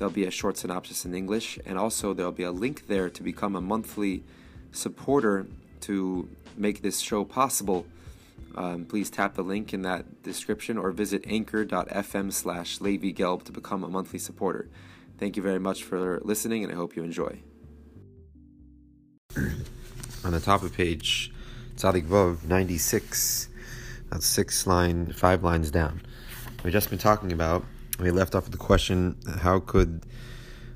There'll be a short synopsis in English, and also there'll be a link there to become a monthly supporter to make this show possible. Um, please tap the link in that description or visit anchor.fm slash Gelb to become a monthly supporter. Thank you very much for listening, and I hope you enjoy. On the top of page Tzadik Vov 96, that's six line, five lines down. We've just been talking about we left off with the question how could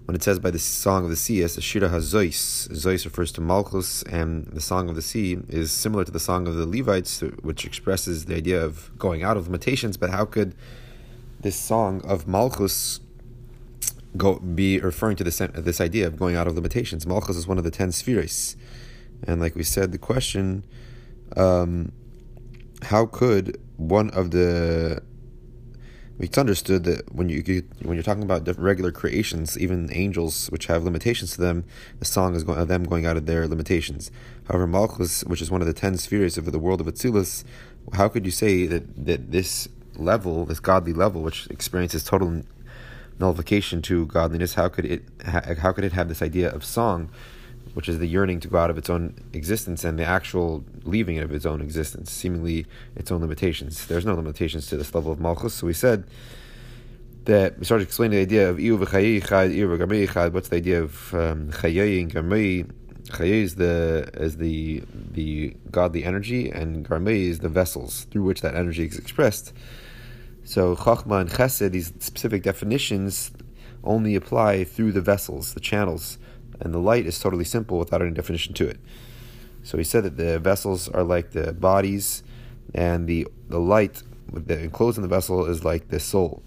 when it says by the song of the sea as the shira hazois zois refers to malchus and the song of the sea is similar to the song of the levites which expresses the idea of going out of limitations but how could this song of malchus go be referring to this this idea of going out of limitations? Malchus is one of the 10 spheres. And like we said the question um, how could one of the it's understood that when you when you're talking about regular creations, even angels which have limitations to them, the song is going, of them going out of their limitations. However, Malchus, which is one of the ten spheres of the world of Atzilus, how could you say that that this level, this godly level, which experiences total nullification to godliness, how could it how could it have this idea of song? Which is the yearning to go out of its own existence and the actual leaving of its own existence, seemingly its own limitations. There's no limitations to this level of malchus. So we said that we started explaining the idea of iu v'chayi What's the idea of um, chayi and is the is the the godly energy, and garmei is the vessels through which that energy is expressed. So chachma and chesed, these specific definitions, only apply through the vessels, the channels and the light is totally simple without any definition to it. So he said that the vessels are like the bodies, and the the light the enclosed in the vessel is like the soul.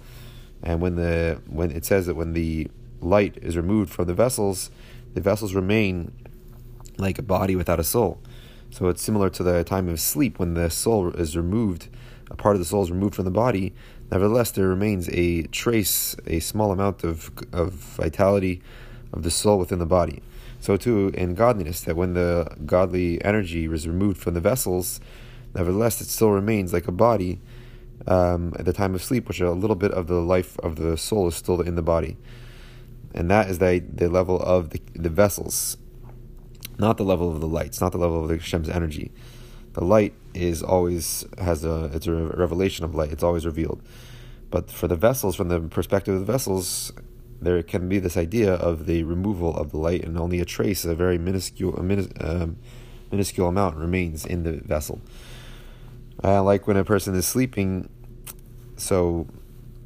And when the when it says that when the light is removed from the vessels, the vessels remain like a body without a soul. So it's similar to the time of sleep when the soul is removed, a part of the soul is removed from the body. Nevertheless, there remains a trace, a small amount of of vitality of the soul within the body. So too in godliness, that when the godly energy is removed from the vessels, nevertheless it still remains like a body um, at the time of sleep, which a little bit of the life of the soul is still in the body. And that is the, the level of the, the vessels, not the level of the lights, not the level of the Hashem's energy. The light is always has a it's a revelation of light. It's always revealed. But for the vessels, from the perspective of the vessels, there can be this idea of the removal of the light, and only a trace, a very minuscule, a minis, um, minuscule amount remains in the vessel. Uh, like when a person is sleeping, so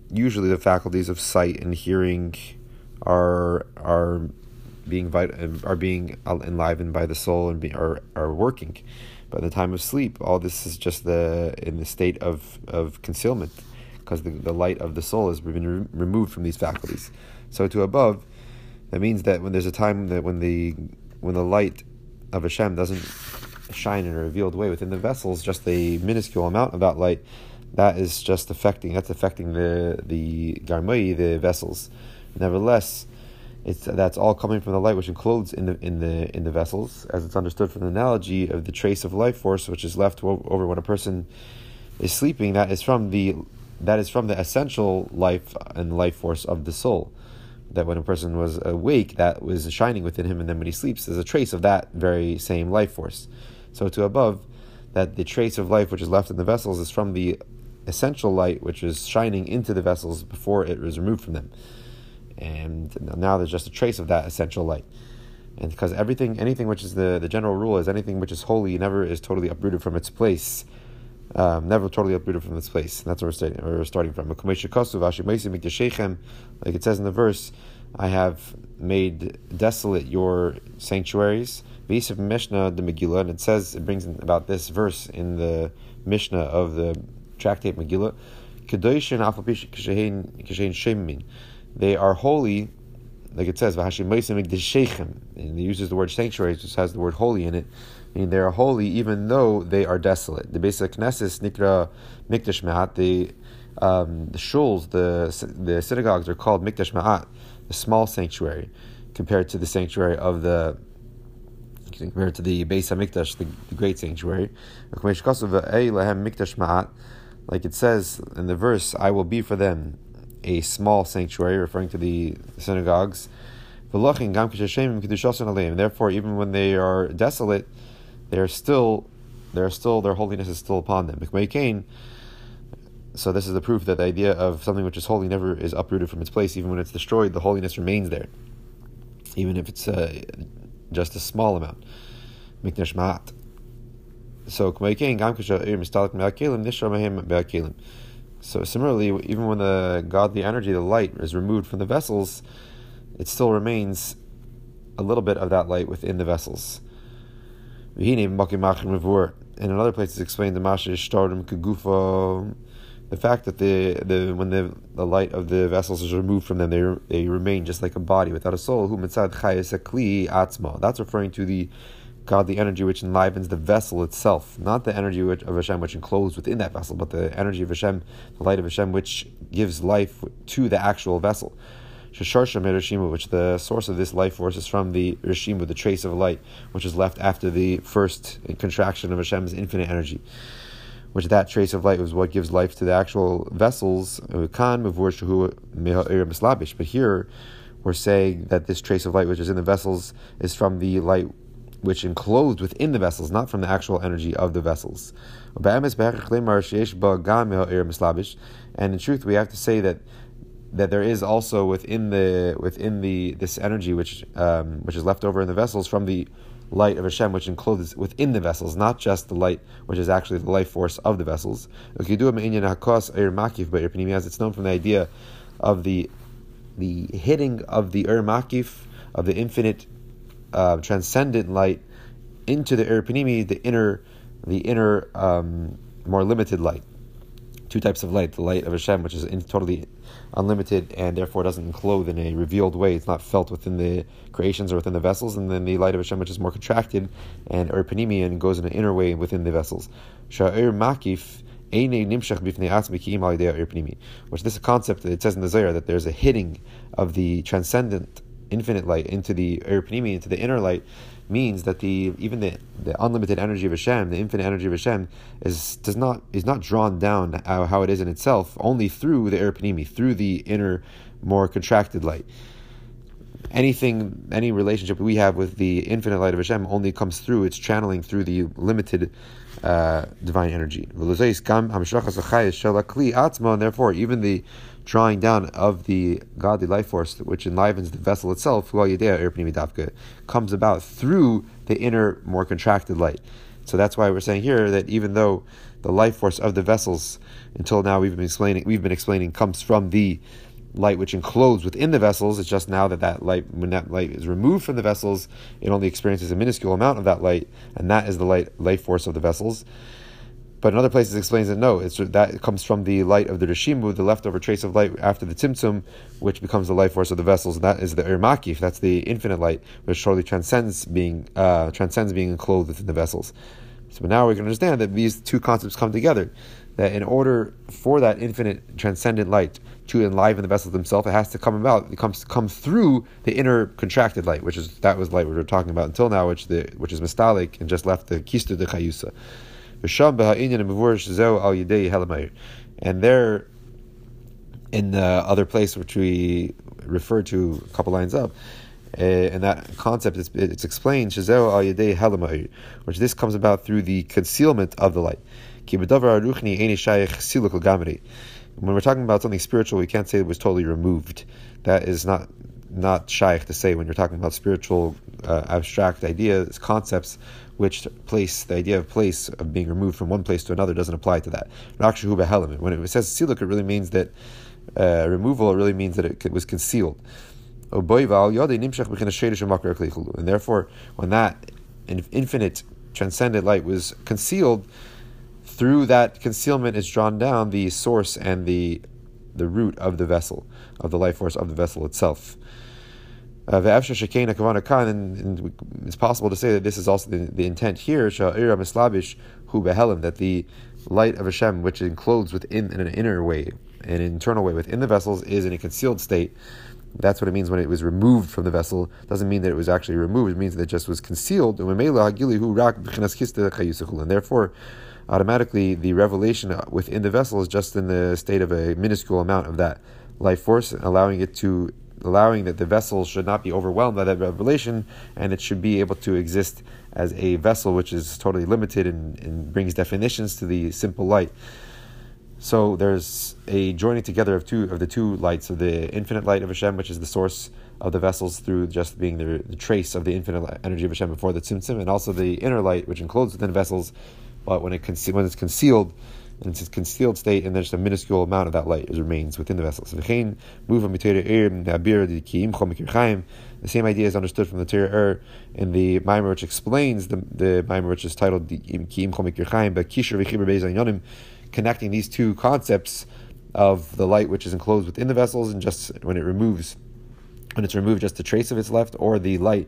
usually the faculties of sight and hearing are are being are being enlivened by the soul and be, are are working. By the time of sleep, all this is just the in the state of of concealment, because the, the light of the soul has been re- removed from these faculties. So to above, that means that when there's a time that when the when the light of Hashem doesn't shine in a revealed way within the vessels, just a minuscule amount of that light, that is just affecting that's affecting the the garmai, the vessels. Nevertheless, it's that's all coming from the light which encloses in the in the in the vessels, as it's understood from the analogy of the trace of life force which is left over when a person is sleeping. That is from the that is from the essential life and life force of the soul that when a person was awake, that was shining within him, and then when he sleeps, there's a trace of that very same life force. So to above, that the trace of life which is left in the vessels is from the essential light which is shining into the vessels before it was removed from them. And now there's just a trace of that essential light. And because everything, anything which is the, the general rule is anything which is holy never is totally uprooted from its place um, never totally uprooted from this place. That's where we're starting, from. Like it says in the verse, I have made desolate your sanctuaries. of Mishnah the Megillah, and it says it brings in about this verse in the Mishnah of the tractate Megillah. They are holy, like it says, and he uses the word sanctuary, which has the word holy in it. Meaning they are holy even though they are desolate. The basic Knesset, Nikra Mikdash Ma'at, the um, the shuls, the the synagogues are called Mikdash Ma'at, the small sanctuary, compared to the sanctuary of the compared to the Beis Hamikdash, the, the great sanctuary. Like it says in the verse, I will be for them a small sanctuary, referring to the synagogues. Therefore, even when they are desolate, they are still, they are still, their holiness is still upon them. So this is the proof that the idea of something which is holy never is uprooted from its place. Even when it's destroyed, the holiness remains there, even if it's uh, just a small amount. So so similarly, even when the godly energy, the light, is removed from the vessels, it still remains a little bit of that light within the vessels. And in another place, it's explained the mashish stardom kagufa, the fact that the, the when the, the light of the vessels is removed from them, they, they remain just like a body without a soul. Who atzma. That's referring to the godly energy which enlivens the vessel itself, not the energy which, of Hashem which enclosed within that vessel, but the energy of Hashem, the light of Hashem, which gives life to the actual vessel. Which the source of this life force is from the Rishimu, the trace of light, which is left after the first contraction of Hashem's infinite energy. Which that trace of light was what gives life to the actual vessels. But here, we're saying that this trace of light, which is in the vessels, is from the light which enclosed within the vessels, not from the actual energy of the vessels. And in truth, we have to say that that there is also within the within the this energy which um, which is left over in the vessels from the light of Hashem, which encloses within the vessels, not just the light which is actually the life force of the vessels. As it's known from the idea of the the hitting of the Ur Makif, of the infinite uh, transcendent light into the Ur Panimi, the inner, the inner, um, more limited light. Two types of light: the light of Hashem, which is in, totally unlimited and therefore doesn't enclose in a revealed way; it's not felt within the creations or within the vessels. And then the light of Hashem, which is more contracted and Ur Panimi and goes in an inner way within the vessels. Makif. Which this concept that it says in the Zohar that there's a hitting of the transcendent infinite light into the Ur Panimi, into the inner light, means that the even the, the unlimited energy of Hashem, the infinite energy of Hashem, is does not is not drawn down how, it is in itself, only through the Ur Panimi, through the inner, more contracted light. Anything, any relationship we have with the infinite light of Hashem only comes through, it's channeling through the limited uh, divine energy. And therefore, even the drawing down of the godly life force which enlivens the vessel itself, comes about through the inner, more contracted light. So that's why we're saying here that even though the life force of the vessels, until now we've been explaining, we've been explaining, comes from the light which enclosed within the vessels. It's just now that that light, when that light is removed from the vessels, it only experiences a minuscule amount of that light, and that is the light life force of the vessels. But in other places, it explains that no, it's that comes from the light of the Rishimu, the leftover trace of light after the Tzimtzum, which becomes the life force of the vessels, and that is the Ur Makif, that's the infinite light, which surely transcends being uh, transcends being enclosed within the vessels. So now we can understand that these two concepts come together. That in order for that infinite transcendent light to enliven the vessels themselves, it has to come about. It comes come through the inner contracted light, which is that was light we were talking about until now, which the which is mistalik and just left the kistu de chayusa. And there, in the other place which we referred to a couple lines up, uh, and that concept is it's explained which this comes about through the concealment of the light. When we're talking about something spiritual, we can't say it was totally removed. That is not not shaykh to say when you're talking about spiritual uh, abstract ideas, concepts which place, the idea of place, of being removed from one place to another, doesn't apply to that. When it says siluk, it really means that uh, removal, it really means that it was concealed. And therefore, when that infinite, transcendent light was concealed, through that concealment is drawn down the source and the the root of the vessel, of the life force of the vessel itself. Uh, and, it's possible to say that this is also the, the intent here, that the light of Hashem, which enclosed within in an inner way, an internal way within the vessels, is in a concealed state. That's what it means when it was removed from the vessel. It doesn't mean that it was actually removed. It means that it just was concealed. And therefore, automatically the revelation within the vessel is just in the state of a minuscule amount of that life force, allowing it to allowing that the vessel should not be overwhelmed by that revelation, and it should be able to exist as a vessel which is totally limited and, and brings definitions to the simple light. So there's a joining together of two of the two lights of the infinite light of Hashem, which is the source of the vessels through just being the, the trace of the infinite energy of Hashem before the tzimtzum, and also the inner light which encloses within vessels, but when it when it's concealed in its concealed state, and then just a minuscule amount of that light remains within the vessel. So the same idea is understood from the Torah Er in the Maimer which explains the the Maimer which is titled but connecting these two concepts of the light which is enclosed within the vessels and just when it removes when it's removed just a trace of its left, or the light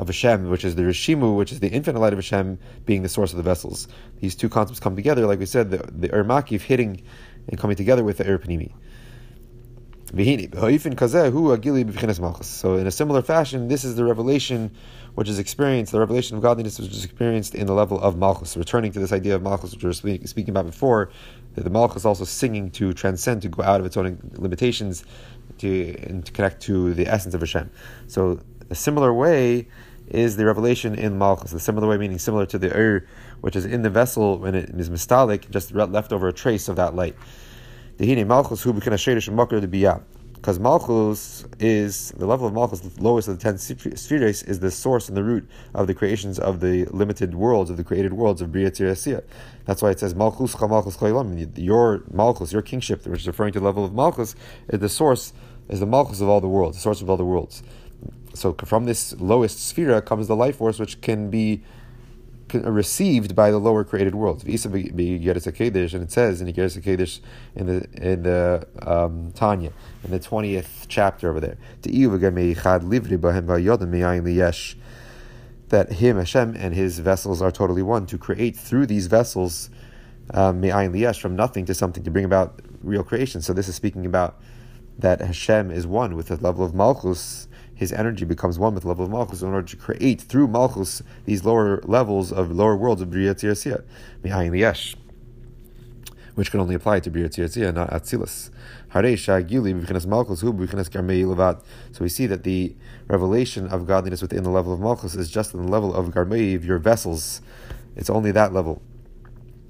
of Hashem, which is the Rishimu, which is the infinite light of Hashem, being the source of the vessels. These two concepts come together, like we said, the, the Ur Makif hitting and coming together with the Ur Panimi. So, in a similar fashion, this is the revelation which is experienced, the revelation of godliness which is experienced in the level of Malchus. Returning to this idea of Malchus, which we were speaking about before, that the Malchus also singing to transcend, to go out of its own limitations, to, and to connect to the essence of Hashem. So, a similar way is the revelation in Malchus. The similar way, meaning similar to the Ur, which is in the vessel when it is mistalik, just left over a trace of that light. The Malchus who became a shadish and be Because Malchus is the level of Malchus, the lowest of the ten spheres, is the source and the root of the creations of the limited worlds, of the created worlds of Bria. That's why it says Malchus Malchus Your Malchus, your kingship, which is referring to the level of Malchus, is the source, is the Malchus of all the worlds, the source of all the worlds so from this lowest sphere comes the life force which can be received by the lower created world. And it says in in the in the um, Tanya in the twentieth chapter over there. That him Hashem and his vessels are totally one to create through these vessels um, from nothing to something to bring about real creation. So this is speaking about that Hashem is one with the level of Malchus his energy becomes one with the level of Malchus in order to create through Malchus these lower levels of lower worlds of Bria Tzirasiyah, Mihayin Liyesh, which can only apply to Bria Tzirasiyah, not Atzilus. So we see that the revelation of godliness within the level of Malchus is just in the level of Garmei, your vessels. It's only that level.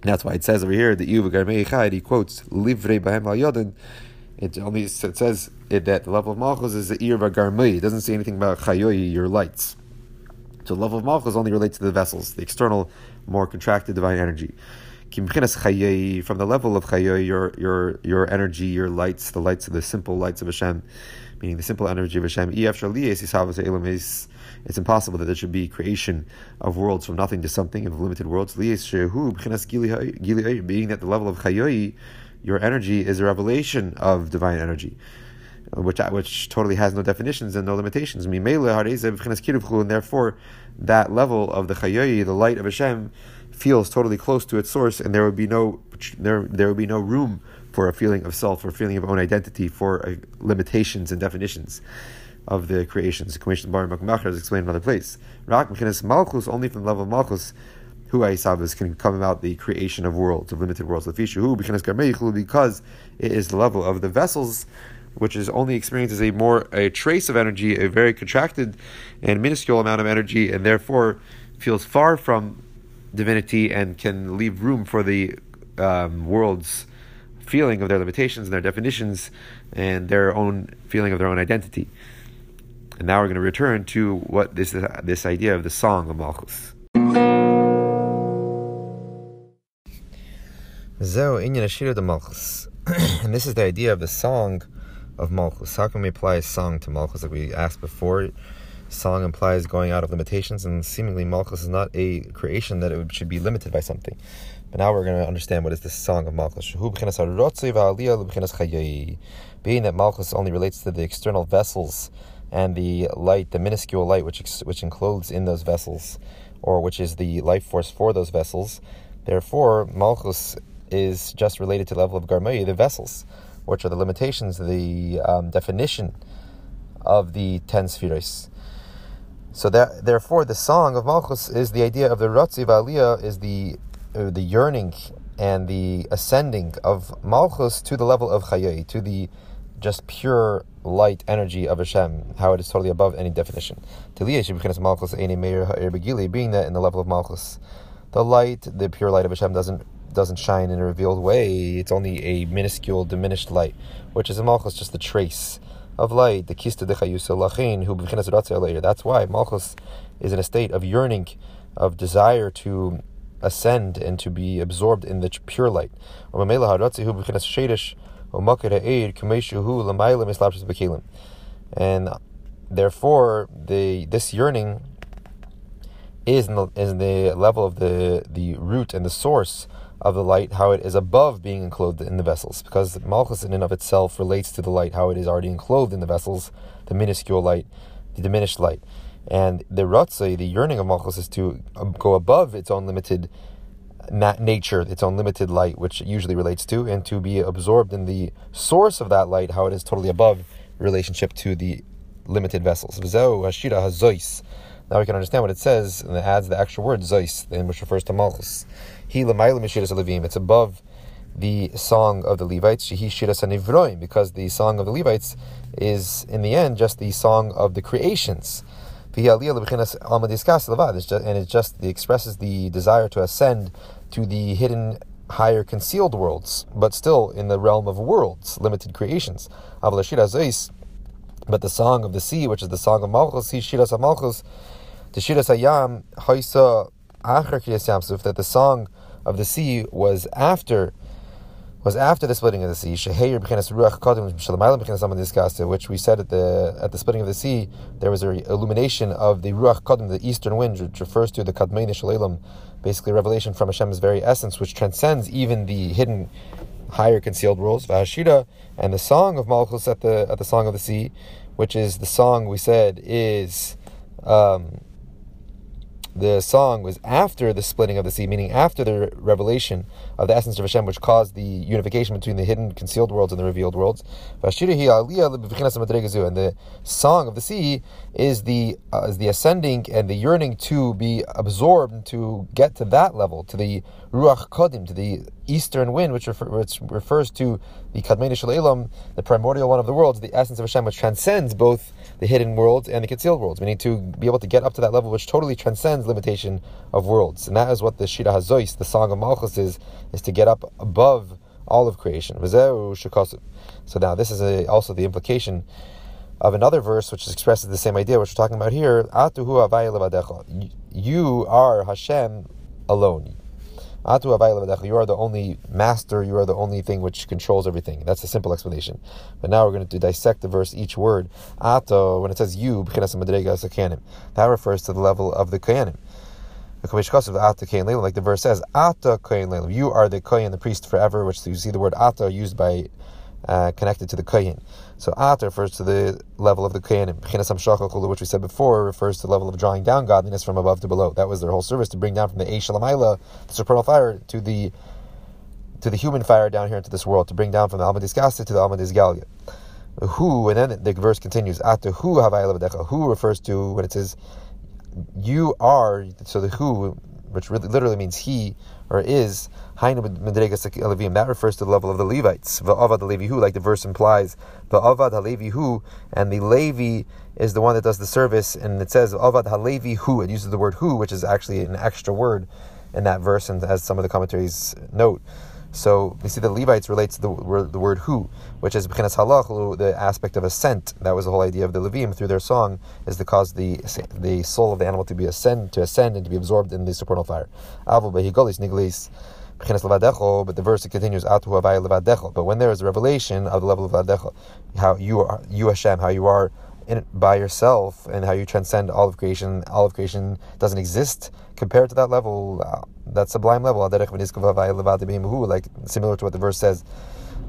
That's why it says over here that Yuva Garmei Chayed, he quotes, Livre Bahem Al Yodin, it only it says it, that the level of Malchus is the ear of a garmei. It doesn't say anything about chayoyi, your lights. So the level of Malchus only relates to the vessels, the external, more contracted divine energy. From the level of chayoyi, your your your energy, your lights, the lights of the simple lights of Hashem, meaning the simple energy of Hashem. It's impossible that there should be creation of worlds from nothing to something, of limited worlds. Being that the level of chayoyi your energy is a revelation of divine energy, which which totally has no definitions and no limitations. And therefore, that level of the chayoyi, the light of Hashem, feels totally close to its source, and there would be no there there would be no room for a feeling of self, for a feeling of own identity, for uh, limitations and definitions of the creations. The Commission Bar Makmachar is explained in another place. Rak Malchus only from the level of Malchus who Aisavas can come about the creation of worlds, of limited worlds. Because it is the level of the vessels which is only experienced as a more a trace of energy, a very contracted and minuscule amount of energy, and therefore feels far from divinity and can leave room for the um, world's feeling of their limitations and their definitions and their own feeling of their own identity. And now we're going to return to what this this idea of the song of Malchus. Zeo inyan Malchus. And this is the idea of the song of Malchus. How can we apply a song to Malchus? Like we asked before, song implies going out of limitations, and seemingly Malchus is not a creation that it should be limited by something. But now we're going to understand what is this song of Malchus. Being that Malchus only relates to the external vessels and the light, the minuscule light which which encloses in those vessels, or which is the life force for those vessels. Therefore, Malchus is just related to the level of Garmei, the vessels, which are the limitations, the um, definition of the ten spheres. So that therefore, the song of Malchus is the idea of the Ratzi Aliyah is the uh, the yearning and the ascending of Malchus to the level of Chayei, to the just pure light energy of Hashem, how it is totally above any definition. Malchus Being that in the level of Malchus, the light, the pure light of Hashem doesn't doesn't shine in a revealed way. It's only a minuscule, diminished light, which is a Malchus, just the trace of light, the kista de chayusa lachin, who later. That's why Malchus is in a state of yearning, of desire to ascend and to be absorbed in the pure light. And therefore, the this yearning is in the, is in the level of the, the root and the source of the light, how it is above being enclosed in the vessels. Because Malchus in and of itself relates to the light, how it is already enclosed in the vessels, the minuscule light, the diminished light. And the Ratzai, the yearning of Malchus, is to um, go above its own limited nature, its own limited light, which it usually relates to, and to be absorbed in the source of that light, how it is totally above relationship to the limited vessels. Now we can understand what it says, and it adds the extra word zois, which refers to Malchus. He levim. It's above the song of the Levites. She shiras anivroim, because the song of the Levites is in the end just the song of the creations. And it just it expresses the desire to ascend to the hidden higher concealed worlds, but still in the realm of worlds, limited creations. But the song of the sea, which is the song of Malchus, Shiras Malchus, the Shiras Hayam, Haisa Acher Yamsuf, that the song of the sea was after was after the splitting of the sea. Which we said at the at the splitting of the sea, there was a illumination of the ruach kadim, the eastern wind, which refers to the kadmein shalelim, basically revelation from Hashem's very essence, which transcends even the hidden, higher concealed worlds. Vashira and the song of Malchus at the at the song of the sea, which is the song we said is. Um, the song was after the splitting of the sea, meaning after the revelation of the essence of Hashem, which caused the unification between the hidden, concealed worlds and the revealed worlds. And the song of the sea is the uh, is the ascending and the yearning to be absorbed to get to that level, to the ruach kodim, to the eastern wind, which, refer, which refers to the kadmei shel the primordial one of the worlds, the essence of Hashem, which transcends both the hidden worlds and the concealed worlds. We need to be able to get up to that level which totally transcends limitation of worlds. And that is what the Shira Hazois, the Song of Malchus, is, is to get up above all of creation. So now this is a, also the implication of another verse which expresses the same idea, which we're talking about here. You are Hashem alone. You are the only master, you are the only thing which controls everything. That's a simple explanation. But now we're going to dissect the verse, each word. Ato, when it says you, that refers to the level of the Koyanim. Like the verse says, Ata You are the Kohen, the priest forever, which you see the word Ata used by uh, connected to the Kohen. So At refers to the level of the Kohen. Which we said before refers to the level of drawing down godliness from above to below. That was their whole service to bring down from the Eish the supernal fire, to the to the human fire down here into this world, to bring down from the Alma Disgasta to the Alma Disgalia. Who, and then the verse continues, Ata who have Who refers to when it says you are, so the who, which really literally means he, or is that refers to the level of the Levites. Va'avad Levihu, like the verse implies, the Va'avad Halevihu, and the Levi is the one that does the service, and it says Avad Halevihu. It uses the word who, which is actually an extra word in that verse, and as some of the commentaries note. So we see the Levites relates to the word, the word who, which is b'chinas halach, the aspect of ascent. That was the whole idea of the Levim through their song, is to cause the the soul of the animal to be ascend to ascend and to be absorbed in the supernal fire. Behigolis niglis. But the verse continues, But when there is a revelation of the level of Ladecho, how you are, you Hashem, how you are in, by yourself, and how you transcend all of creation, all of creation doesn't exist compared to that level, uh, that sublime level, like similar to what the verse says,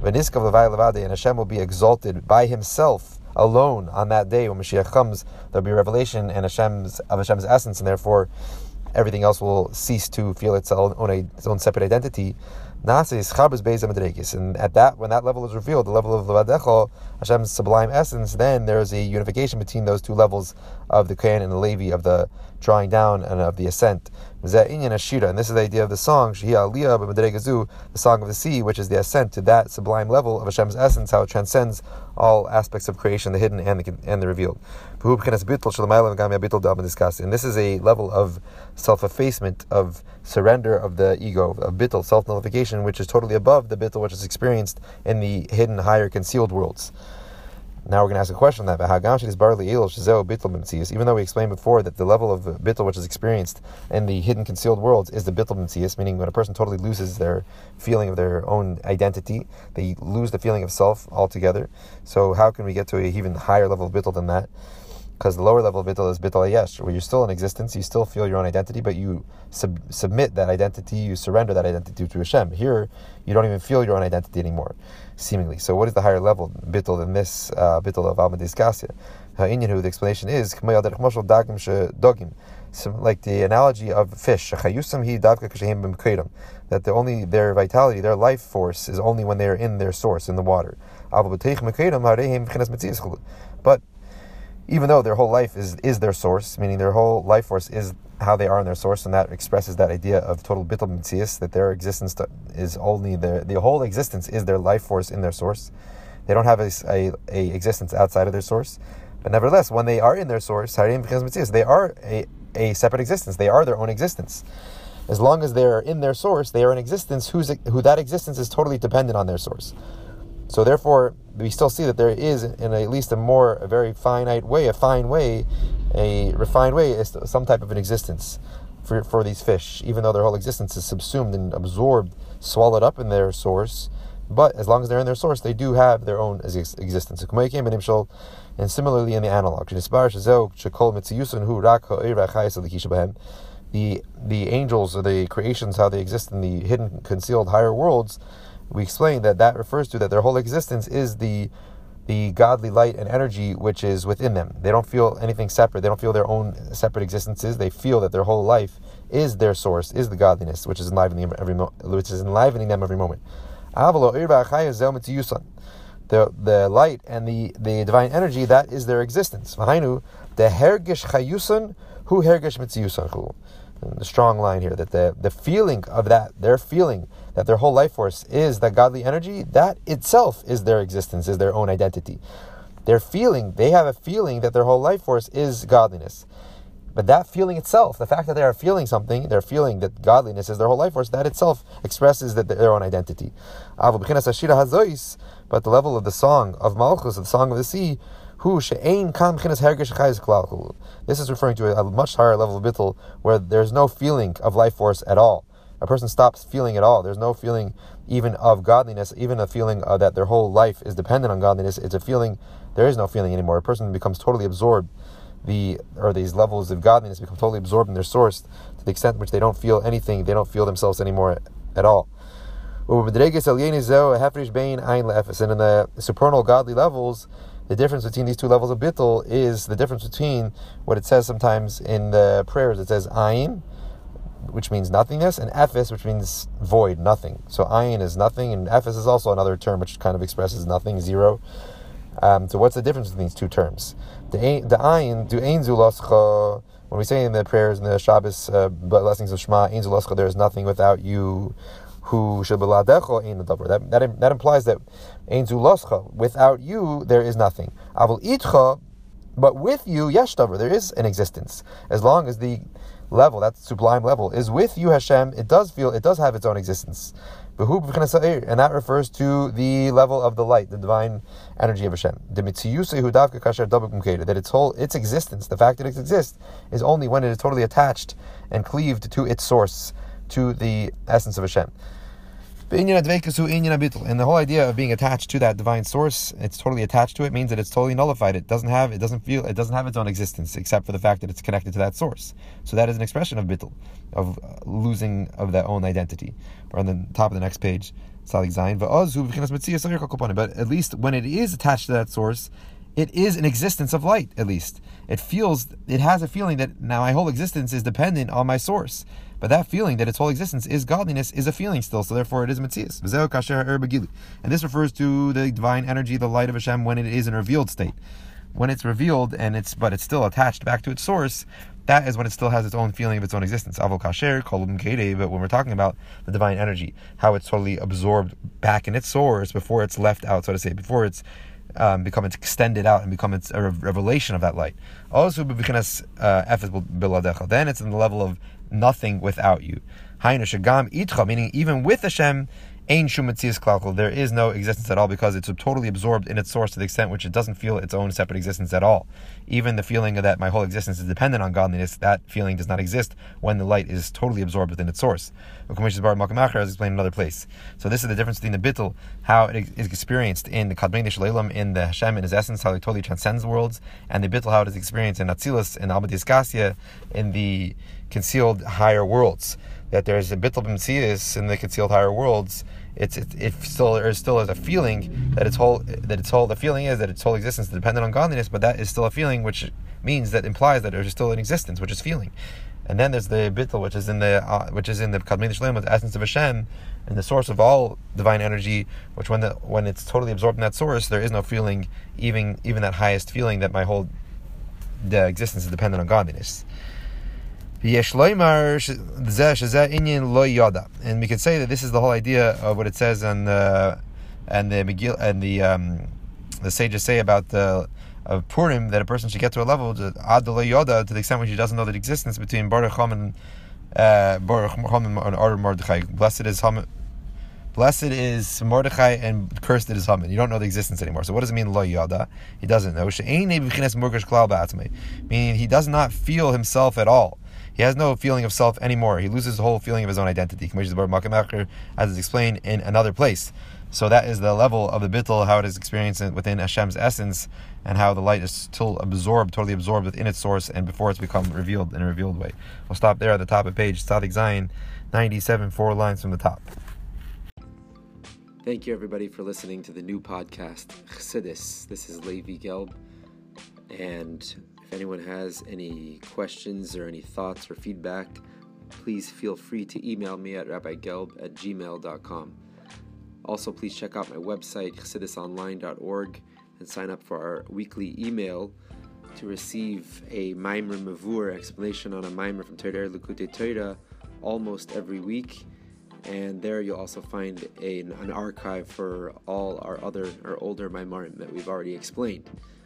and Hashem will be exalted by Himself alone on that day when Mashiach comes, there'll be revelation and Hashem's of Hashem's essence, and therefore everything else will cease to feel its own, its own separate identity. Nasis Chabas Beis And at that, when that level is revealed, the level of Levadecho, Hashem's sublime essence, then there is a unification between those two levels of the Kohen and the Levi, of the drawing down and of the ascent. And this is the idea of the song, the song of the sea, which is the ascent to that sublime level of Hashem's essence, how it transcends all aspects of creation, the hidden and the, and the revealed. And this is a level of self effacement, of surrender of the ego, of bittul, self nullification, which is totally above the bittul which is experienced in the hidden, higher, concealed worlds. Now we're going to ask a question on that. Even though we explained before that the level of bittul which is experienced in the hidden, concealed worlds is the bittul b'mtzias, meaning when a person totally loses their feeling of their own identity, they lose the feeling of self altogether. So how can we get to an even higher level of bittul than that? Because the lower level of bittul is bittul ayesh, where you're still in existence, you still feel your own identity, but you sub- submit that identity, you surrender that identity to Hashem. Here, you don't even feel your own identity anymore, seemingly. So, what is the higher level bittul than this uh, bittul of Almadis Kasya? the explanation is like the analogy of fish, that the only their vitality, their life force is only when they are in their source, in the water. But even though their whole life is, is their source, meaning their whole life force is how they are in their source, and that expresses that idea of total bittul mitzias, that their existence is only their, the whole existence is their life force in their source. They don't have a, a, a existence outside of their source. But nevertheless, when they are in their source, they are a, a separate existence. They are their own existence. As long as they are in their source, they are an existence whose, who that existence is totally dependent on their source. So therefore, we still see that there is, in at least a more, a very finite way, a fine way, a refined way, is some type of an existence for, for these fish, even though their whole existence is subsumed and absorbed, swallowed up in their source. But as long as they're in their source, they do have their own existence. And similarly in the analog, the the angels or the creations, how they exist in the hidden, concealed higher worlds, we explained that that refers to that their whole existence is the the godly light and energy which is within them. They don't feel anything separate. They don't feel their own separate existences. They feel that their whole life is their source, is the godliness, which is enlivening them every mo- which is enlivening them every moment. The, the light and the, the divine energy, that is their existence. The hergish chayusan, hu hergish strong line here that the, the feeling of that, their feeling that their whole life force is that godly energy, that itself is their existence, is their own identity. Their feeling, they have a feeling that their whole life force is godliness. But that feeling itself, the fact that they are feeling something, they're feeling that godliness is their whole life force, that itself expresses that their own identity. But the level of the song of Malchus, the song of the sea, this is referring to a, much higher level of bittul where there's no feeling of life force at all. A person stops feeling at all. There's no feeling even of godliness, even a feeling uh, that their whole life is dependent on godliness. It's a feeling, there is no feeling anymore. A person becomes totally absorbed. The or these levels of godliness become totally absorbed in their source to the extent which they don't feel anything, they don't feel themselves anymore at all. And in the supernal godly levels, the difference between these two levels of bittul is the difference between what it says sometimes in the prayers. It says ayin, which means nothingness, and ephes, which means void, nothing. So ayin is nothing, and ephes is also another term which kind of expresses nothing, zero. Um, so what's the difference between these two terms? The the ayin, do ein zulascha. When we say in the prayers in the Shabbos uh, blessings of Shema, ein zulascha, there is nothing without you who That, that that implies that ein. Without you, there is nothing. Avol but with you, yesh. There is an existence. As long as the level, that sublime level, is with you, Hashem, it does feel, it does have its own existence. And that refers to the level of the light, the divine energy of Hashem. That its whole, its existence, the fact that it exists, is only when it is totally attached and cleaved to its source to the essence of Hashem. And the whole idea of being attached to that divine source, it's totally attached to it, means that it's totally nullified. It doesn't have, it doesn't feel, it doesn't have its own existence except for the fact that it's connected to that source. So that is an expression of bittul, of uh, losing of that own identity. Or on the top of the next page, Tzadik Zayin. But at least when it is attached to that source, it is an existence of light, at least. It feels, it has a feeling that now my whole existence is dependent on my source. But that feeling that its whole existence is godliness is a feeling still, so therefore it is Metzias. And this refers to the divine energy, the light of Hashem, when it is in a revealed state. When it's revealed and it's but it's still attached back to its source, that is when it still has its own feeling of its own existence. Avol kasher, kolum but when we're talking about the divine energy, how it's totally absorbed back in its source before it's left out, so to say, before it's um, become it's extended out and become it's a revelation of that light. Also, uh, then it's in the level of nothing without you. Meaning, even with Hashem, Ain There is no existence at all because it's totally absorbed in its source to the extent which it doesn't feel its own separate existence at all. Even the feeling that my whole existence is dependent on godliness, that feeling does not exist when the light is totally absorbed within its source. Bar As explained in another place. So this is the difference between the bittul, how it is experienced in the kadmei shleilam, in the Hashem in his essence, how it totally transcends the worlds, and the bittul, how it is experienced in Atzilus, in Abadis Gasya, in the concealed higher worlds that there's a bittul b'mtzias in the concealed higher worlds. It's it, it still there still is a feeling that its whole that its whole the feeling is that its whole existence is dependent on godliness, but that is still a feeling which means that implies that there's still an existence which is feeling. And then there's the bittul, which is in the uh, which is in the kadmei shlem, the essence of Hashem, and the source of all divine energy. Which when the when it's totally absorbed in that source, there is no feeling, even even that highest feeling that my whole the existence is dependent on godliness. And we could say that this is the whole idea of what it says and uh, and the Megillah and the um, the sages say about the of Purim that a person should get to a level to ad yoda to the extent which he doesn't know the existence between Baruch Ham and uh, Baruch Ham and Ar Mordechai. Blessed is Ham. Blessed is Mordechai and cursed is Haman. You don't know the existence anymore. So what does it mean lo yada? He doesn't know. Meaning he does not feel himself at all. He has no feeling of self anymore. He loses the whole feeling of his own identity, as is explained in another place. So that is the level of the bittul, how it is experienced within Hashem's essence, and how the light is still absorbed, totally absorbed within its source, and before it's become revealed in a revealed way. We'll stop there at the top of page Tzadik Zayin, 97, four lines from the top. Thank you, everybody, for listening to the new podcast, Chassidus. This is Levi Gelb, and if anyone has any questions or any thoughts or feedback, please feel free to email me at rabbigelb at gmail.com. Also, please check out my website, chassidusonline.org, and sign up for our weekly email to receive a Maimer Mavur explanation on a Maimer from Torah Likutei Torah almost every week. And there you'll also find a, an archive for all our other or older Maimarim that we've already explained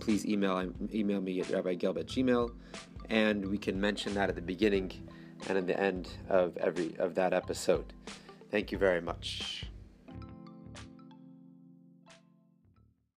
please email um, email me at rabbigelb at gmail, and we can mention that at the beginning and at the end of every of that episode. Thank you very much.